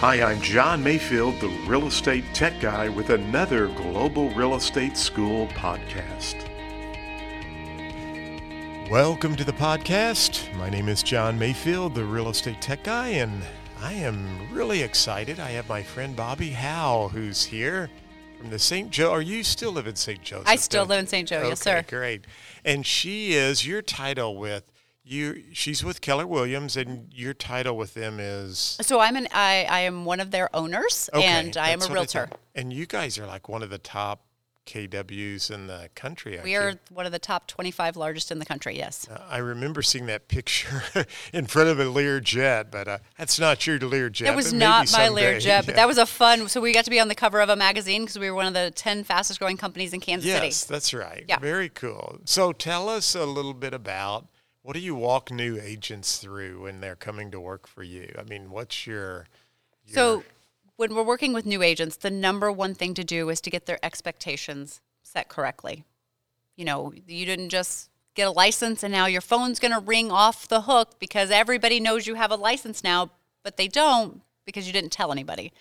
Hi, I'm John Mayfield, the real estate tech guy, with another Global Real Estate School podcast. Welcome to the podcast. My name is John Mayfield, the real estate tech guy, and I am really excited. I have my friend Bobbi Howe who's here from the St. Joe. Are you still live in St. Joseph? I still live in St. Joe, okay, yes, sir. Great. And she is your title with you. She's with Keller Williams, and your title with them is. So I'm an I, I am one of their owners, Okay, and I am a realtor. and you guys are like one of the top KWs in the country. we are one of the top 25 largest in the country. Yes. Uh, I remember seeing that picture in front of a Learjet, but uh, that's not your Learjet. That was but not my someday. Learjet, Yeah. but that was a fun. So we got to be on the cover of a magazine because we were one of the 10 fastest growing companies in Kansas Yes, City. Yes, that's right. Yeah. Very cool. So tell us a little bit about what do you walk new agents through when they're coming to work for you? I mean, what's your, your So when we're working with new agents, the number one thing to do is to get their expectations set correctly. You know, you didn't just get a license and now your phone's going to ring off the hook because everybody knows you have a license now, but they don't because you didn't tell anybody.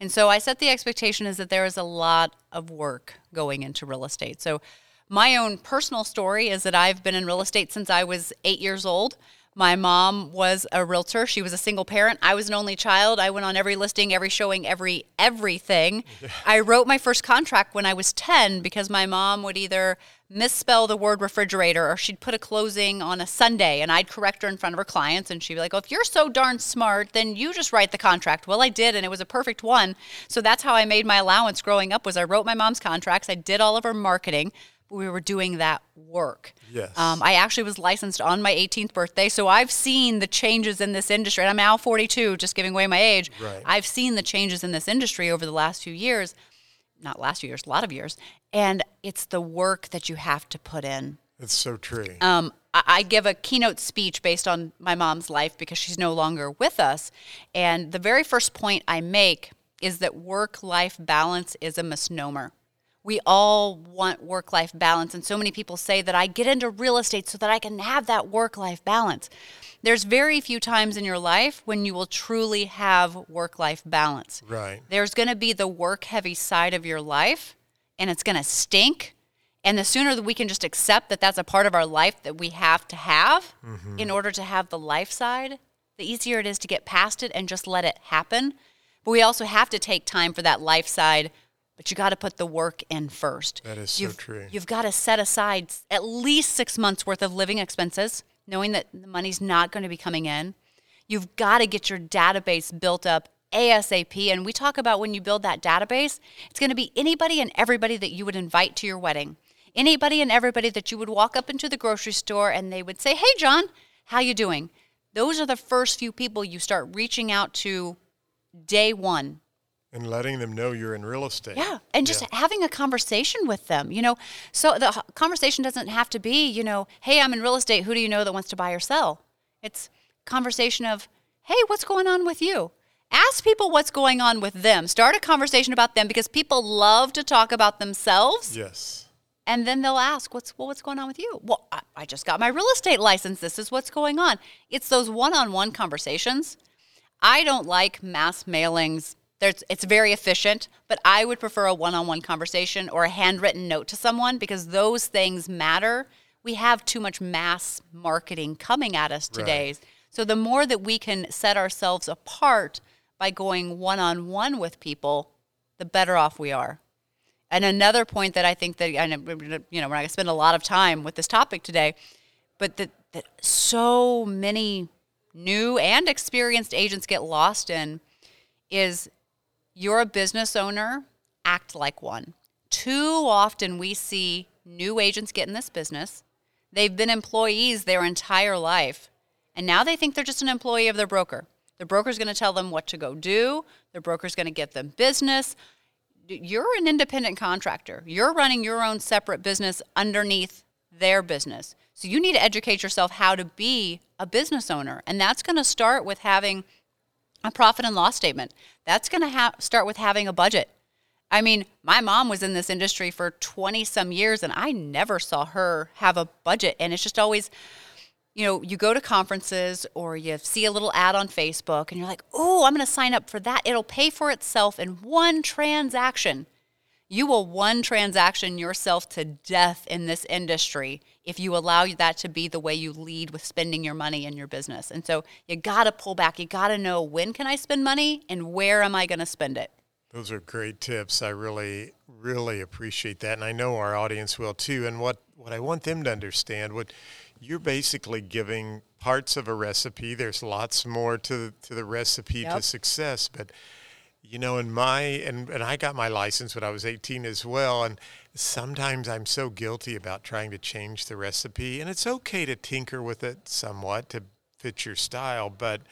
And so I set the expectation is that there is a lot of work going into real estate. So my own personal story is that I've been in real estate since I was eight years old. My mom was a realtor. She was a single parent. I was an only child. I went on every listing, every showing, every everything. I wrote my first contract when I was 10 because my mom would either misspell the word refrigerator or she'd put a closing on a Sunday and I'd correct her in front of her clients and she'd be like, "Oh, if you're so darn smart, then you just write the contract." Well, I did and it was a perfect one. So that's how I made my allowance growing up was I wrote my mom's contracts. I did all of her marketing. We were doing that work. Yes. Um, I actually was licensed on my 18th birthday, so I've seen the changes in this industry. And I'm now 42, just giving away my age. Right. I've seen the changes in this industry over the last few years, not last few years, a lot of years. And it's the work that you have to put in. It's so true. Um, I, I give a keynote speech based on my mom's life because she's no longer with us. And the very first point I make is that work life balance is a misnomer. We all want work life balance. And so many people say that I get into real estate so that I can have that work life balance. There's very few times in your life when you will truly have work life balance. right. There's going to be the work heavy side of your life, and it's going to stink. And the sooner that we can just accept that that's a part of our life that we have to have mm-hmm. in order to have the life side, the easier it is to get past it and just let it happen. But we also have to take time for that life side, but you got to put the work in first. That is so you've, true. You've got to set aside at least six months worth of living expenses, knowing that the money's not going to be coming in. You've got to get your database built up ASAP. And we talk about when you build that database, it's going to be anybody and everybody that you would invite to your wedding. Anybody and everybody that you would walk up into the grocery store and they would say, "Hey John, how you doing?" Those are the first few people you start reaching out to day 1 And letting them know you're in real estate. yeah, and just Yeah. having a conversation with them, you know. So the conversation doesn't have to be, you know, hey, I'm in real estate. Who do you know that wants to buy or sell? It's conversation of, hey, what's going on with you? Ask people what's going on with them. Start a conversation about them because people love to talk about themselves, Yes. and then they'll ask, what's well, what's going on with you? Well, I, I just got my real estate license. This is what's going on. It's those one-on-one conversations. I don't like mass mailings. There's, it's very efficient, but I would prefer a one on one conversation or a handwritten note to someone because those things matter. We have too much mass marketing coming at us today. So the more that we can set ourselves apart by going one on one with people, the better off we are. And another point that I think that, I know, you know, we're not going to spend a lot of time with this topic today, but that, that so many new and experienced agents get lost in is you're a business owner, act like one. Too often we see new agents get in this business. They've been employees their entire life, and now they think they're just an employee of their broker. The broker's going to tell them what to go do, the broker's going to get them business. You're an independent contractor. You're running your own separate business underneath their business. So you need to educate yourself how to be a business owner. And that's going to start with having a profit and loss statement. That's going to ha- start with having a budget. I mean, my mom was in this industry for 20 some years and I never saw her have a budget. And it's just always, you know, you go to conferences or you see a little ad on Facebook and you're like, oh, I'm going to sign up for that. It'll pay for itself in one transaction. You will one transaction yourself to death in this industry if you allow that to be the way you lead with spending your money in your business. And so you got to pull back. You got to know when can I spend money and where am I going to spend it. Those are great tips. I really, really appreciate that, and I know our audience will too. And what what I want them to understand, what you're basically giving parts of a recipe. There's lots more to to the recipe yep. to success, but you know, in my and and I got my license when I was 18 as well, and sometimes I'm so guilty about trying to change the recipe, and it's okay to tinker with it somewhat to fit your style, but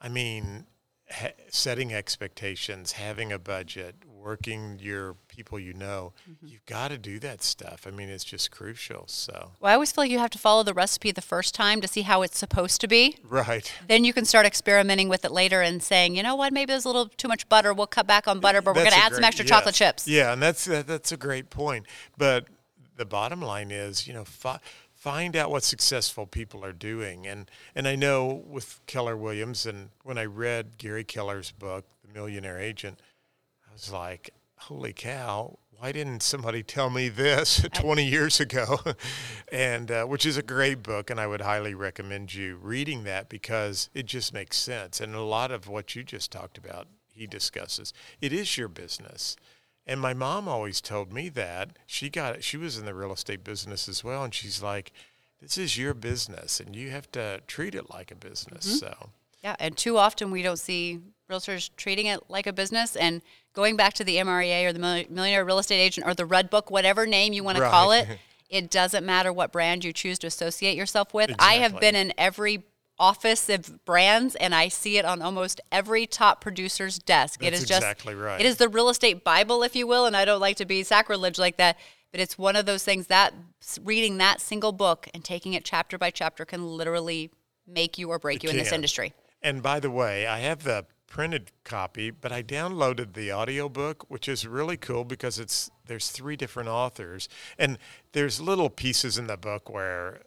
I mean ha- setting expectations, having a budget, working your people you know, mm-hmm. you've got to do that stuff. I mean, it's just crucial. So, well, I always feel like you have to follow the recipe the first time to see how it's supposed to be. Right. Then you can start experimenting with it later and saying, you know what, maybe there's a little too much butter. We'll cut back on butter, but that's we're going to add great, some extra yes. chocolate chips. Yeah, and that's uh, that's a great point. But the bottom line is, you know, fi- find out what successful people are doing. And and I know with Keller Williams, and when I read Gary Keller's book, The Millionaire Agent, I was like, holy cow! Why didn't somebody tell me this 20 years ago? and uh, which is a great book, and I would highly recommend you reading that because it just makes sense. And a lot of what you just talked about, he discusses. It is your business. And my mom always told me that she got she was in the real estate business as well, and she's like, "This is your business, and you have to treat it like a business." Mm-hmm. So yeah, and too often we don't see realtors treating it like a business. And going back to the MREA or the Millionaire Real Estate Agent or the Red Book, whatever name you want to call it, it doesn't matter what brand you choose to associate yourself with. Exactly. I have been in every office of brands and I see it on almost every top producer's desk. That's it is exactly just right. It is the real estate bible if you will and I don't like to be sacrilege like that, but it's one of those things that reading that single book and taking it chapter by chapter can literally make you or break it you can. in this industry. And by the way, I have the printed copy, but I downloaded the audiobook, which is really cool because it's there's three different authors and there's little pieces in the book where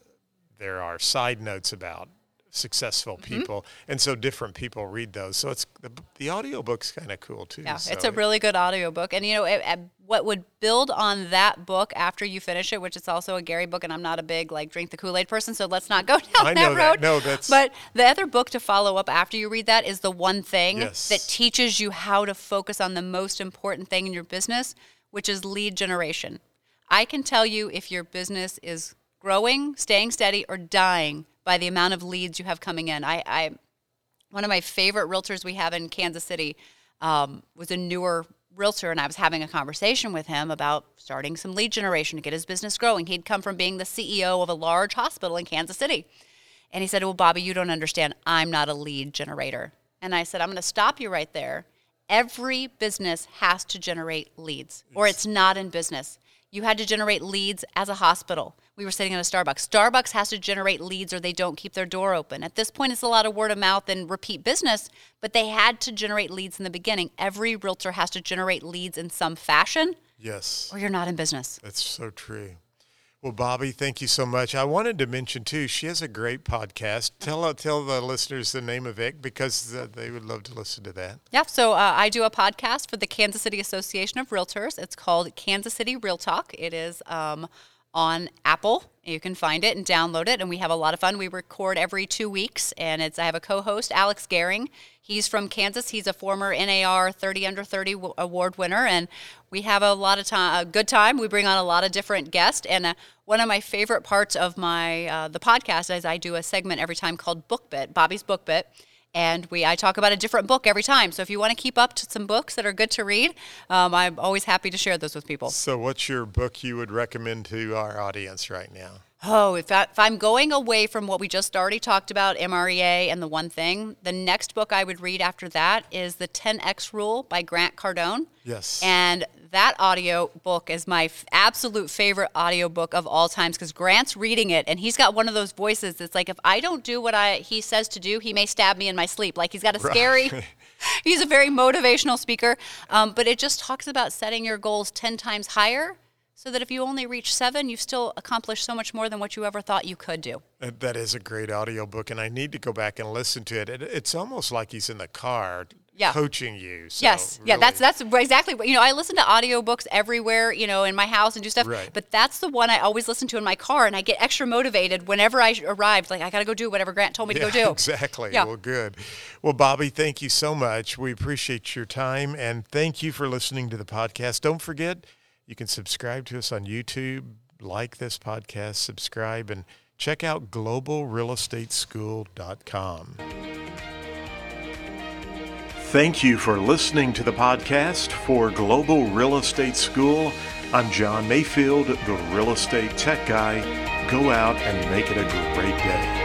there are side notes about successful mm-hmm. people mm-hmm. and so different people read those so it's the, the audiobook's kind of cool too yeah so it's a really good audiobook and you know it, it, what would build on that book after you finish it which is also a gary book and i'm not a big like drink the kool-aid person so let's not go down I that know road that. no that's but the other book to follow up after you read that is the one thing yes. that teaches you how to focus on the most important thing in your business which is lead generation i can tell you if your business is growing staying steady or dying by the amount of leads you have coming in. I, I one of my favorite realtors we have in Kansas City um, was a newer realtor, and I was having a conversation with him about starting some lead generation to get his business growing. He'd come from being the CEO of a large hospital in Kansas City. And he said, Well, Bobbi, you don't understand. I'm not a lead generator. And I said, I'm going to stop you right there. Every business has to generate leads, or it's not in business. You had to generate leads as a hospital. We were sitting in a Starbucks. Starbucks has to generate leads or they don't keep their door open. At this point, it's a lot of word of mouth and repeat business, but they had to generate leads in the beginning. Every realtor has to generate leads in some fashion. Yes. Or you're not in business. That's so true. Well, Bobbi, thank you so much. I wanted to mention too, she has a great podcast. Tell uh, tell the listeners the name of it because uh, they would love to listen to that. Yeah, so uh, I do a podcast for the Kansas City Association of Realtors. It's called Kansas City Real Talk. It is um, on Apple. You can find it and download it, and we have a lot of fun. We record every two weeks, and it's I have a co-host, Alex Gehring. He's from Kansas. He's a former NAR 30 under 30 award winner, and we have a lot of time, a good time. We bring on a lot of different guests, and uh, one of my favorite parts of my uh, the podcast is I do a segment every time called BookBit, Bobbi's BookBit and we I talk about a different book every time. So if you want to keep up to some books that are good to read, um, I'm always happy to share those with people. So what's your book you would recommend to our audience right now? Oh, if, I, if I'm going away from what we just already talked about, MREA and the one thing, the next book I would read after that is The 10X Rule by Grant Cardone. Yes. And that audio book is my f- absolute favorite audio book of all times because Grant's reading it and he's got one of those voices that's like, if I don't do what I he says to do, he may stab me in my sleep. Like he's got a scary. He's a very motivational speaker, um, but it just talks about setting your goals ten times higher so that if you only reach seven, you've still accomplished so much more than what you ever thought you could do. Uh, That is a great audiobook, and I need to go back and listen to it. it it's almost like he's in the car Yeah. coaching you. So yes, yeah, that's that's exactly what you know. I listen to audiobooks everywhere, you know, in my house and do stuff. Right. But that's the one I always listen to in my car, and I get extra motivated whenever I arrive. Like I got to go do whatever Grant told me to go do. Exactly. Yeah. Well, good. Well, Bobbi, thank you so much. We appreciate your time and thank you for listening to the podcast. Don't forget, you can subscribe to us on YouTube, like this podcast, subscribe, and check out globalrealestateschool.com. Thank you for listening to the podcast for Global Real Estate School. I'm John Mayfield, the real estate tech guy. Go out and make it a great day.